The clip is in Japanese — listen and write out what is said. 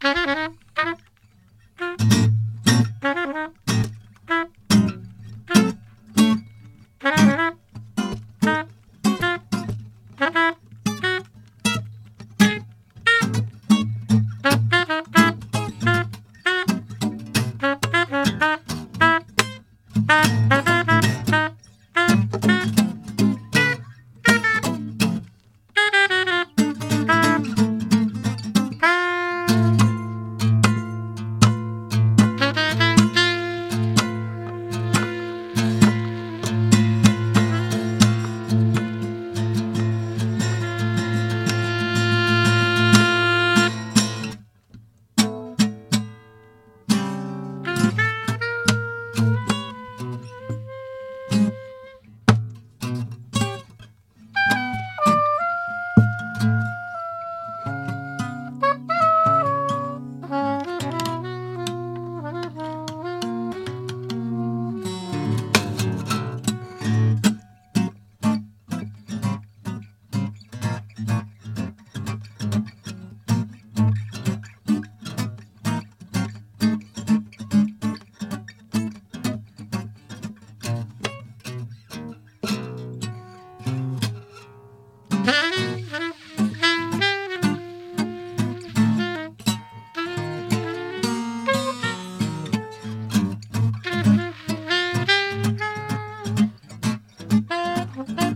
Bye. Bye.